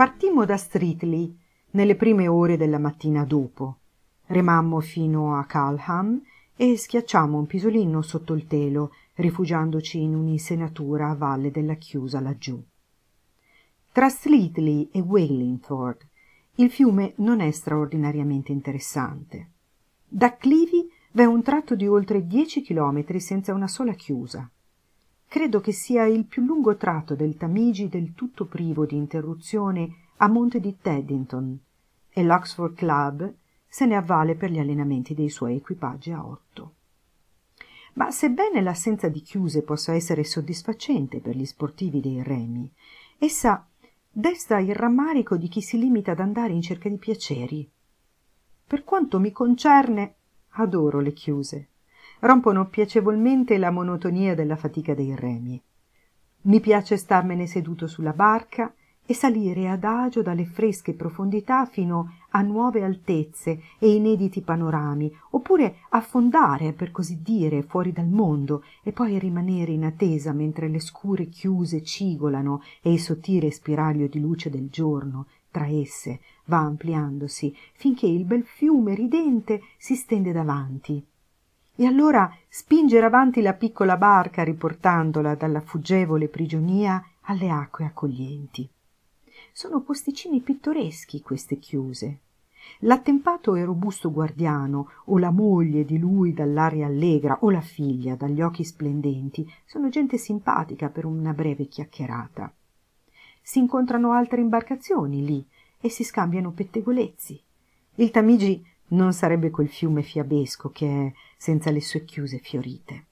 Partimmo da Streatley nelle prime ore della mattina dopo. Remammo fino a Calham e schiacciammo un pisolino sotto il telo, rifugiandoci in un'insenatura a valle della chiusa laggiù. Tra Streatley e Wallingford il fiume non è straordinariamente interessante. Da Clivi v'è un tratto di oltre dieci chilometri senza una sola chiusa. Credo che sia il più lungo tratto del Tamigi del tutto privo di interruzione a monte di Teddington e l'Oxford Club se ne avvale per gli allenamenti dei suoi equipaggi a otto. Ma sebbene l'assenza di chiuse possa essere soddisfacente per gli sportivi dei remi, essa desta il rammarico di chi si limita ad andare in cerca di piaceri. Per quanto mi concerne, adoro le chiuse rompono piacevolmente la monotonia della fatica dei remi. Mi piace starmene seduto sulla barca e salire adagio dalle fresche profondità fino a nuove altezze e inediti panorami, oppure affondare, per così dire, fuori dal mondo e poi rimanere in attesa mentre le scure chiuse cigolano e il sottile spiraglio di luce del giorno tra esse va ampliandosi finché il bel fiume ridente si stende davanti e allora spingere avanti la piccola barca riportandola dalla fuggevole prigionia alle acque accoglienti. Sono posticini pittoreschi queste chiuse. L'attempato e robusto guardiano, o la moglie di lui dall'aria allegra, o la figlia dagli occhi splendenti, sono gente simpatica per una breve chiacchierata. Si incontrano altre imbarcazioni lì e si scambiano pettegolezzi. Il Tamigi non sarebbe quel fiume fiabesco che è senza le sue chiuse fiorite.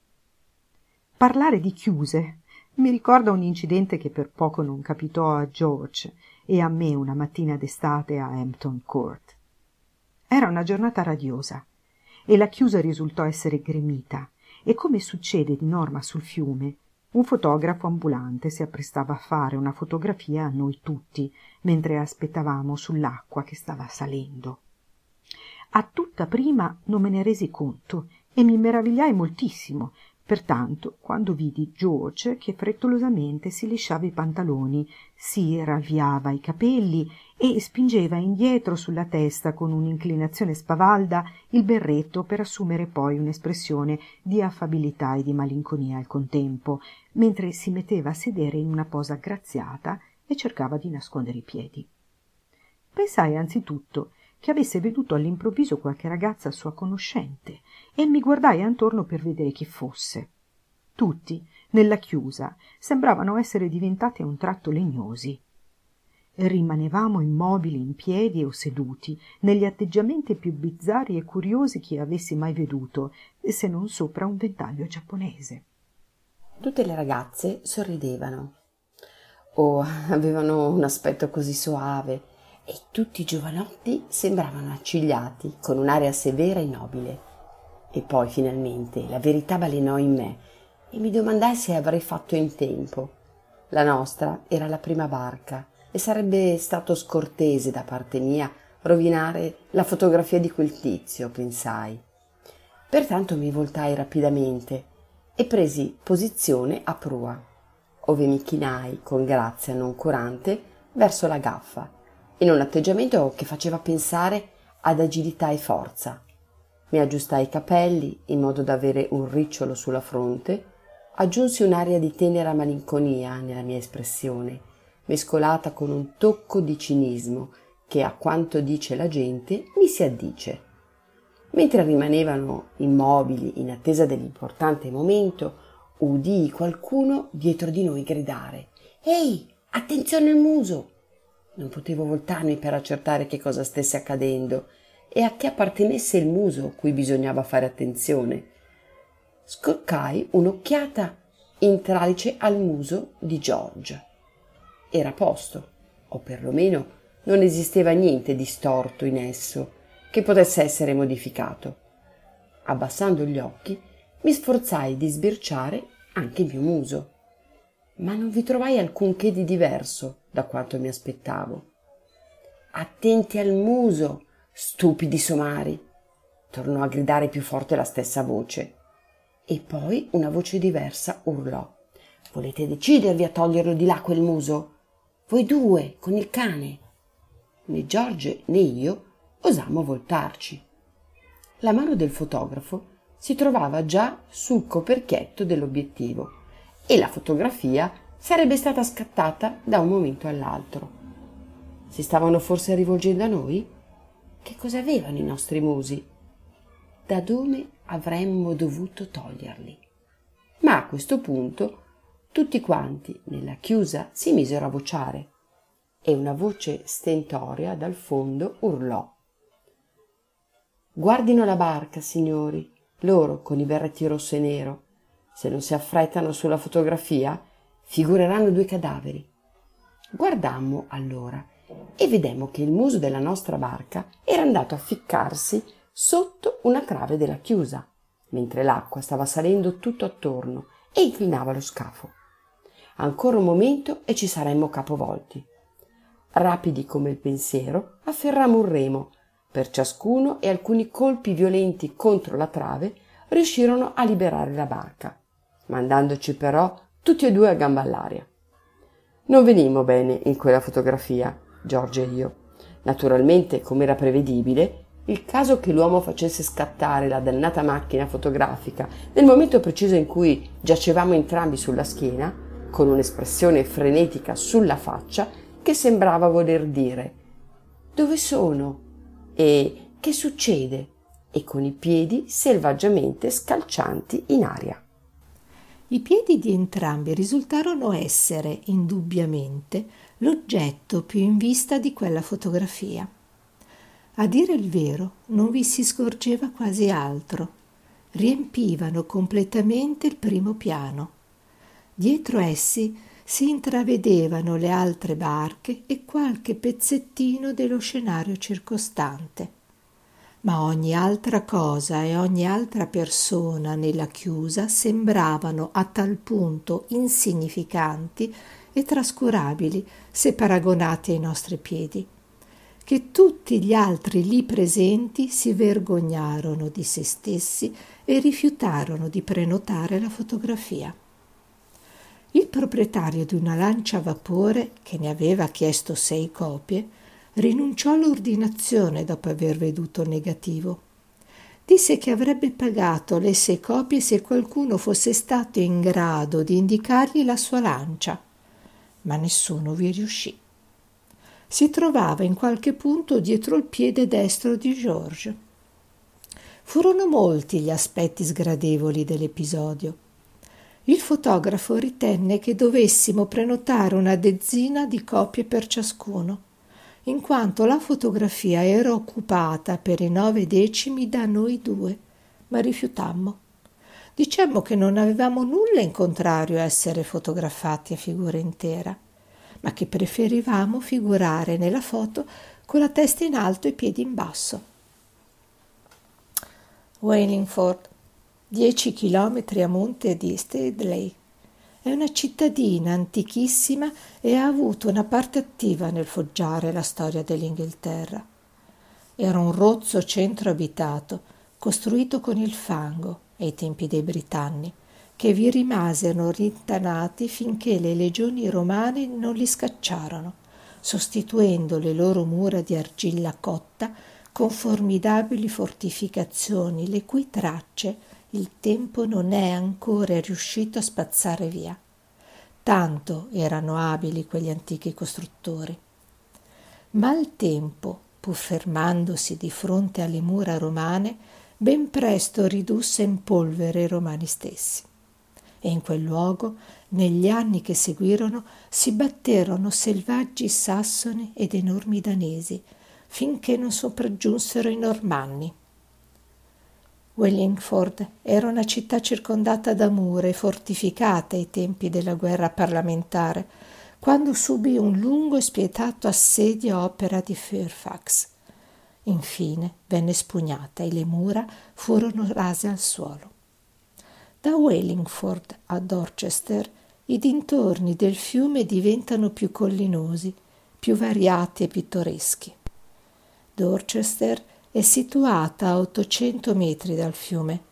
Parlare di chiuse mi ricorda un incidente che per poco non capitò a George e a me una mattina d'estate a Hampton Court. Era una giornata radiosa e la chiusa risultò essere gremita e come succede di norma sul fiume un fotografo ambulante si apprestava a fare una fotografia a noi tutti mentre aspettavamo sull'acqua che stava salendo a tutta prima non me ne resi conto e mi meravigliai moltissimo. Pertanto quando vidi george che frettolosamente si lisciava i pantaloni si ravviava i capelli e spingeva indietro sulla testa con un'inclinazione spavalda il berretto per assumere poi un'espressione di affabilità e di malinconia al contempo mentre si metteva a sedere in una posa graziata e cercava di nascondere i piedi. Pensai anzitutto che avesse veduto all'improvviso qualche ragazza sua conoscente e mi guardai attorno per vedere chi fosse. Tutti nella chiusa sembravano essere diventati a un tratto legnosi. Rimanevamo immobili in piedi o seduti negli atteggiamenti più bizzarri e curiosi che avessi mai veduto se non sopra un ventaglio giapponese. Tutte le ragazze sorridevano. O avevano un aspetto così soave e tutti i giovanotti sembravano accigliati con un'aria severa e nobile. E poi finalmente la verità balenò in me e mi domandai se avrei fatto in tempo. La nostra era la prima barca e sarebbe stato scortese da parte mia rovinare la fotografia di quel tizio, pensai. Pertanto mi voltai rapidamente e presi posizione a prua, ove mi chinai con grazia noncurante verso la gaffa in un atteggiamento che faceva pensare ad agilità e forza. Mi aggiustai i capelli in modo da avere un ricciolo sulla fronte, aggiunsi un'aria di tenera malinconia nella mia espressione, mescolata con un tocco di cinismo che a quanto dice la gente mi si addice. Mentre rimanevano immobili in attesa dell'importante momento, udii qualcuno dietro di noi gridare Ehi, attenzione al muso! Non potevo voltarmi per accertare che cosa stesse accadendo e a che appartenesse il muso cui bisognava fare attenzione. Scoccai un'occhiata in tralice al muso di George. Era posto, o perlomeno non esisteva niente di storto in esso che potesse essere modificato. Abbassando gli occhi, mi sforzai di sbirciare anche il mio muso, ma non vi trovai alcunché di diverso da quanto mi aspettavo. Attenti al muso, stupidi somari, tornò a gridare più forte la stessa voce. E poi una voce diversa urlò. Volete decidervi a toglierlo di là quel muso? Voi due, con il cane. Né Giorgio né io osammo voltarci. La mano del fotografo si trovava già sul coperchietto dell'obiettivo e la fotografia sarebbe stata scattata da un momento all'altro. Si stavano forse rivolgendo a noi? Che cosa avevano i nostri musi? Da dove avremmo dovuto toglierli? Ma a questo punto tutti quanti nella chiusa si misero a vociare e una voce stentoria dal fondo urlò. Guardino la barca, signori, loro con i berretti rosso e nero. Se non si affrettano sulla fotografia, figureranno due cadaveri. Guardammo allora e vedemmo che il muso della nostra barca era andato a ficcarsi sotto una trave della chiusa, mentre l'acqua stava salendo tutto attorno e inclinava lo scafo. Ancora un momento e ci saremmo capovolti. Rapidi come il pensiero, afferrammo un remo per ciascuno e alcuni colpi violenti contro la trave riuscirono a liberare la barca, mandandoci però tutti e due a gamba all'aria. Non venimmo bene in quella fotografia, Giorgio e io. Naturalmente, come era prevedibile, il caso che l'uomo facesse scattare la dannata macchina fotografica nel momento preciso in cui giacevamo entrambi sulla schiena, con un'espressione frenetica sulla faccia che sembrava voler dire Dove sono? E che succede? E con i piedi selvaggiamente scalcianti in aria. I piedi di entrambi risultarono essere, indubbiamente, l'oggetto più in vista di quella fotografia. A dire il vero, non vi si scorgeva quasi altro. Riempivano completamente il primo piano. Dietro essi si intravedevano le altre barche e qualche pezzettino dello scenario circostante. Ma ogni altra cosa e ogni altra persona nella chiusa sembravano a tal punto insignificanti e trascurabili se paragonati ai nostri piedi, che tutti gli altri lì presenti si vergognarono di se stessi e rifiutarono di prenotare la fotografia. Il proprietario di una lancia a vapore, che ne aveva chiesto sei copie, rinunciò all'ordinazione dopo aver veduto negativo. Disse che avrebbe pagato le sei copie se qualcuno fosse stato in grado di indicargli la sua lancia, ma nessuno vi riuscì. Si trovava in qualche punto dietro il piede destro di George. Furono molti gli aspetti sgradevoli dell'episodio il fotografo ritenne che dovessimo prenotare una dozzina di copie per ciascuno, in quanto la fotografia era occupata per i nove decimi da noi due, ma rifiutammo. Dicemmo che non avevamo nulla in contrario a essere fotografati a figura intera, ma che preferivamo figurare nella foto con la testa in alto e i piedi in basso. Wallingford 10 chilometri a monte di Stedley. È una cittadina antichissima e ha avuto una parte attiva nel foggiare la storia dell'Inghilterra. Era un rozzo centro abitato, costruito con il fango ai tempi dei Britanni, che vi rimasero rintanati finché le legioni romane non li scacciarono, sostituendo le loro mura di argilla cotta con formidabili fortificazioni, le cui tracce il tempo non è ancora riuscito a spazzare via. Tanto erano abili quegli antichi costruttori. Ma il tempo, pur fermandosi di fronte alle mura romane, ben presto ridusse in polvere i romani stessi. E in quel luogo, negli anni che seguirono, si batterono selvaggi sassoni ed enormi danesi, finché non sopraggiunsero i normanni. Wellingford era una città circondata da mura e fortificata ai tempi della guerra parlamentare, quando subì un lungo e spietato assedio a opera di Fairfax. Infine venne spugnata e le mura furono rase al suolo. Da Wallingford a Dorchester i dintorni del fiume diventano più collinosi, più variati e pittoreschi. Dorchester è situata a 800 metri dal fiume.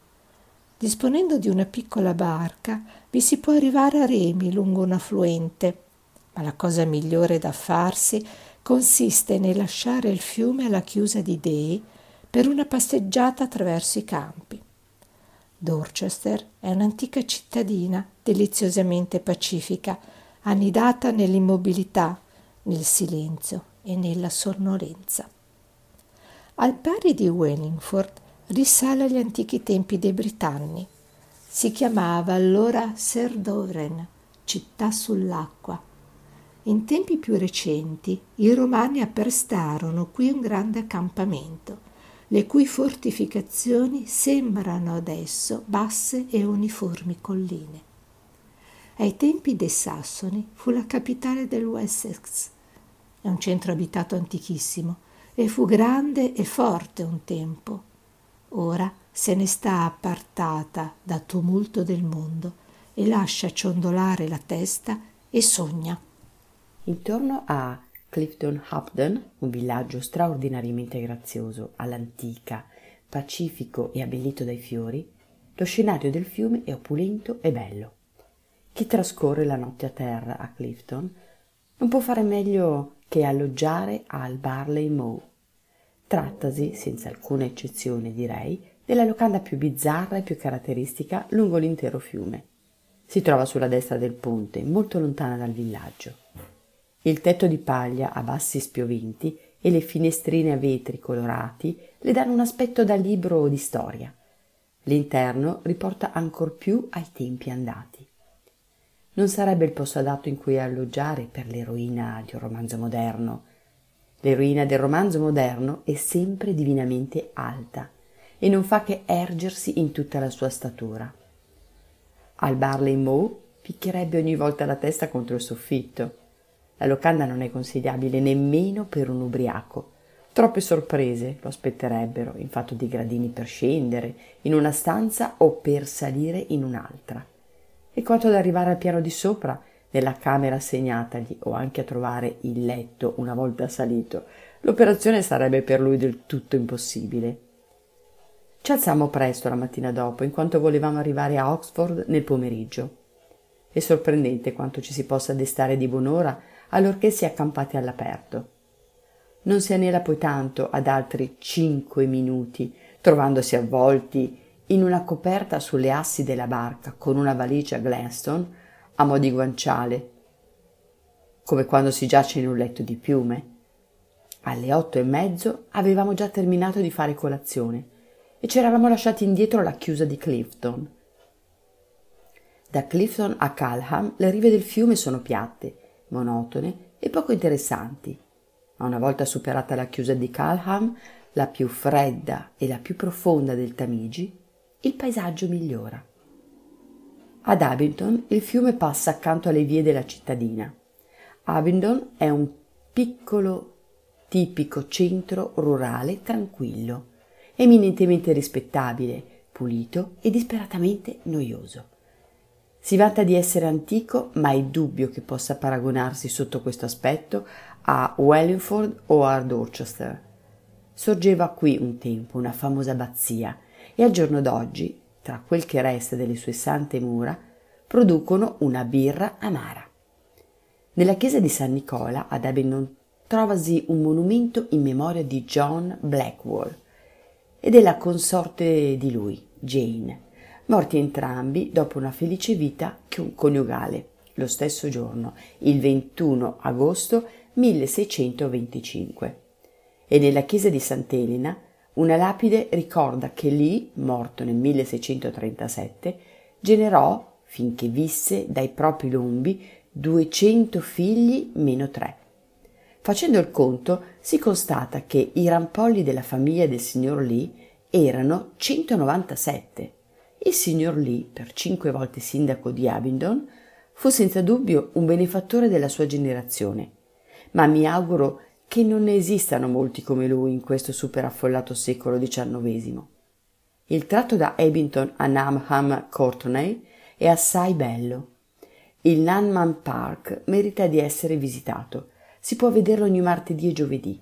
Disponendo di una piccola barca, vi si può arrivare a remi lungo un affluente, ma la cosa migliore da farsi consiste nel lasciare il fiume alla chiusa di Dei per una passeggiata attraverso i campi. Dorchester è un'antica cittadina deliziosamente pacifica, annidata nell'immobilità, nel silenzio e nella sonnolenza. Al pari di Wellingford risale agli antichi tempi dei Britanni. Si chiamava allora Serdoren, città sull'acqua. In tempi più recenti i romani apprestarono qui un grande accampamento, le cui fortificazioni sembrano adesso basse e uniformi colline. Ai tempi dei Sassoni fu la capitale del Wessex. È un centro abitato antichissimo, e fu grande e forte un tempo. Ora se ne sta appartata da tumulto del mondo e lascia ciondolare la testa e sogna. Intorno a Clifton Hopden, un villaggio straordinariamente grazioso, all'antica, pacifico e abbellito dai fiori, lo scenario del fiume è opulento e bello. Chi trascorre la notte a terra a Clifton non può fare meglio che alloggiare al Barley Mow. Trattasi, senza alcuna eccezione direi, della locanda più bizzarra e più caratteristica lungo l'intero fiume. Si trova sulla destra del ponte, molto lontana dal villaggio. Il tetto di paglia a bassi spioventi e le finestrine a vetri colorati le danno un aspetto da libro di storia. L'interno riporta ancor più ai tempi andati non sarebbe il posto adatto in cui alloggiare per l'eroina di un romanzo moderno. L'eroina del romanzo moderno è sempre divinamente alta e non fa che ergersi in tutta la sua statura. Al Barley Mow picchierebbe ogni volta la testa contro il soffitto. La locanda non è consigliabile nemmeno per un ubriaco. Troppe sorprese lo aspetterebbero in fatto di gradini per scendere in una stanza o per salire in un'altra e quanto ad arrivare al piano di sopra, nella camera assegnatagli o anche a trovare il letto una volta salito, l'operazione sarebbe per lui del tutto impossibile. Ci alzammo presto la mattina dopo, in quanto volevamo arrivare a Oxford nel pomeriggio. È sorprendente quanto ci si possa destare di buon'ora allorché si è accampati all'aperto. Non si anela poi tanto ad altri cinque minuti, trovandosi avvolti in una coperta sulle assi della barca con una valigia Gladstone a mo' di guanciale, come quando si giace in un letto di piume. Alle otto e mezzo avevamo già terminato di fare colazione e ci eravamo lasciati indietro la chiusa di Clifton. Da Clifton a Calham le rive del fiume sono piatte, monotone e poco interessanti, ma una volta superata la chiusa di Calham, la più fredda e la più profonda del Tamigi, il paesaggio migliora. Ad Abingdon il fiume passa accanto alle vie della cittadina. Abingdon è un piccolo, tipico centro rurale tranquillo, eminentemente rispettabile, pulito e disperatamente noioso. Si vanta di essere antico, ma è dubbio che possa paragonarsi sotto questo aspetto a Wellingford o a Dorchester. Sorgeva qui un tempo una famosa abbazia e al giorno d'oggi, tra quel che resta delle sue sante mura, producono una birra amara. Nella chiesa di San Nicola ad Abingdon trovasi un monumento in memoria di John Blackwell e della consorte di lui, Jane, morti entrambi dopo una felice vita coniugale, lo stesso giorno, il 21 agosto 1625. E nella chiesa di Sant'Elena una lapide ricorda che lì, morto nel 1637, generò, finché visse, dai propri lombi 200 figli meno tre. Facendo il conto, si constata che i rampolli della famiglia del signor Lee erano 197. Il signor Lee, per cinque volte sindaco di Abingdon, Fu senza dubbio un benefattore della sua generazione, ma mi auguro che non ne esistano molti come lui in questo superaffollato secolo XIX. Il tratto da Abington a Namham Courtenay è assai bello. Il Nanman Park merita di essere visitato. Si può vederlo ogni martedì e giovedì.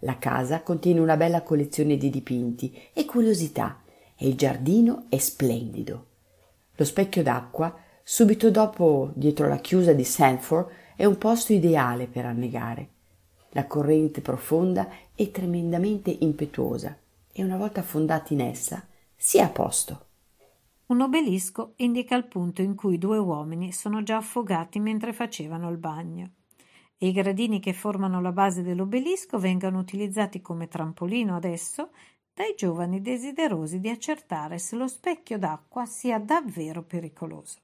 La casa contiene una bella collezione di dipinti e curiosità e il giardino è splendido. Lo specchio d'acqua Subito dopo, dietro la chiusa di Sanford, è un posto ideale per annegare. La corrente profonda è tremendamente impetuosa e una volta affondati in essa si è a posto. Un obelisco indica il punto in cui due uomini sono già affogati mentre facevano il bagno. E i gradini che formano la base dell'obelisco vengono utilizzati come trampolino adesso dai giovani desiderosi di accertare se lo specchio d'acqua sia davvero pericoloso.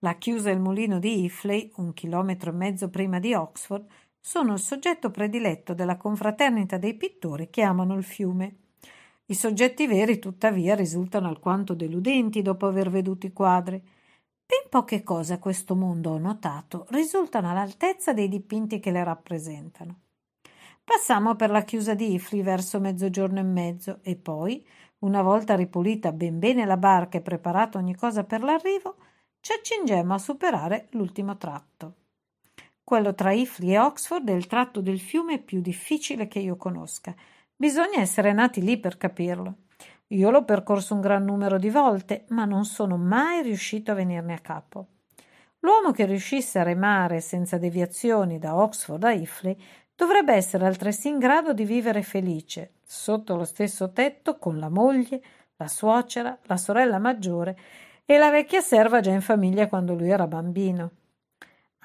La chiusa e il mulino di Ifley, un chilometro e mezzo prima di Oxford, sono il soggetto prediletto della confraternita dei pittori che amano il fiume. I soggetti veri, tuttavia, risultano alquanto deludenti dopo aver veduto i quadri. Ben poche cose a questo mondo ho notato risultano all'altezza dei dipinti che le rappresentano. Passammo per la chiusa di Ifli verso mezzogiorno e mezzo e poi, una volta ripulita ben bene la barca e preparata ogni cosa per l'arrivo, ci accingemmo a superare l'ultimo tratto. Quello tra Ifli e Oxford è il tratto del fiume più difficile che io conosca. Bisogna essere nati lì per capirlo. Io l'ho percorso un gran numero di volte, ma non sono mai riuscito a venirne a capo. L'uomo che riuscisse a remare senza deviazioni da Oxford a Ifley dovrebbe essere altresì in grado di vivere felice, sotto lo stesso tetto, con la moglie, la suocera, la sorella maggiore e la vecchia serva già in famiglia quando lui era bambino.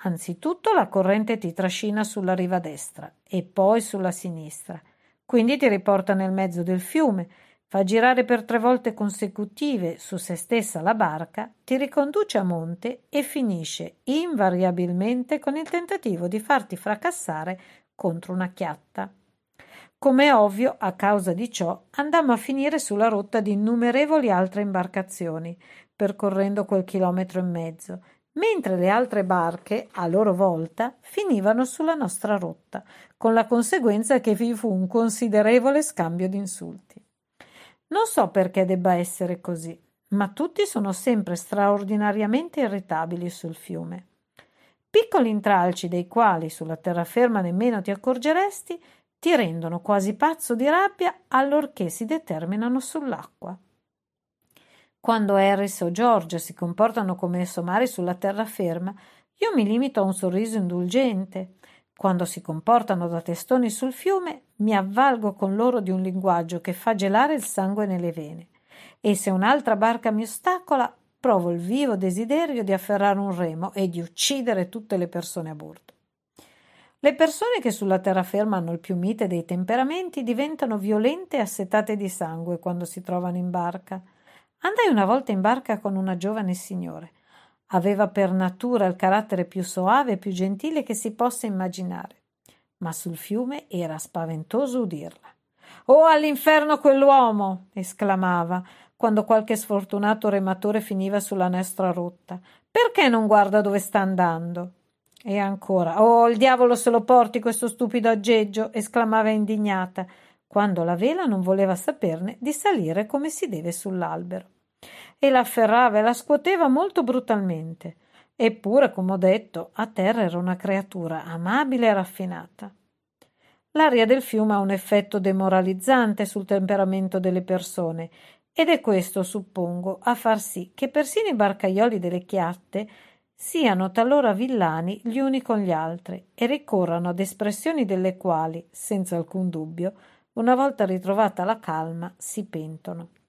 Anzitutto la corrente ti trascina sulla riva destra e poi sulla sinistra, quindi ti riporta nel mezzo del fiume, fa girare per tre volte consecutive su se stessa la barca, ti riconduce a monte e finisce invariabilmente con il tentativo di farti fracassare contro una chiatta. Come ovvio, a causa di ciò, andammo a finire sulla rotta di innumerevoli altre imbarcazioni, percorrendo quel chilometro e mezzo, mentre le altre barche, a loro volta, finivano sulla nostra rotta, con la conseguenza che vi fu un considerevole scambio di insulti. Non so perché debba essere così, ma tutti sono sempre straordinariamente irritabili sul fiume. Piccoli intralci dei quali sulla terraferma nemmeno ti accorgeresti ti rendono quasi pazzo di rabbia allorché si determinano sull'acqua. Quando Harris o George si comportano come somari sulla terraferma, io mi limito a un sorriso indulgente. Quando si comportano da testoni sul fiume, mi avvalgo con loro di un linguaggio che fa gelare il sangue nelle vene. E se un'altra barca mi ostacola, provo il vivo desiderio di afferrare un remo e di uccidere tutte le persone a bordo. Le persone che sulla terraferma hanno il più mite dei temperamenti diventano violente e assetate di sangue quando si trovano in barca. Andai una volta in barca con una giovane signore. Aveva per natura il carattere più soave e più gentile che si possa immaginare, ma sul fiume era spaventoso udirla. Oh, all'inferno quell'uomo! esclamava quando qualche sfortunato rematore finiva sulla nostra rotta. Perché non guarda dove sta andando? E ancora, oh, il diavolo se lo porti questo stupido aggeggio! esclamava indignata, quando la vela non voleva saperne di salire come si deve sull'albero e la afferrava e la scuoteva molto brutalmente. Eppure, come ho detto, a terra era una creatura amabile e raffinata. L'aria del fiume ha un effetto demoralizzante sul temperamento delle persone ed è questo, suppongo, a far sì che persino i barcaioli delle chiatte siano talora villani gli uni con gli altri e ricorrano ad espressioni delle quali, senza alcun dubbio, una volta ritrovata la calma, si pentono.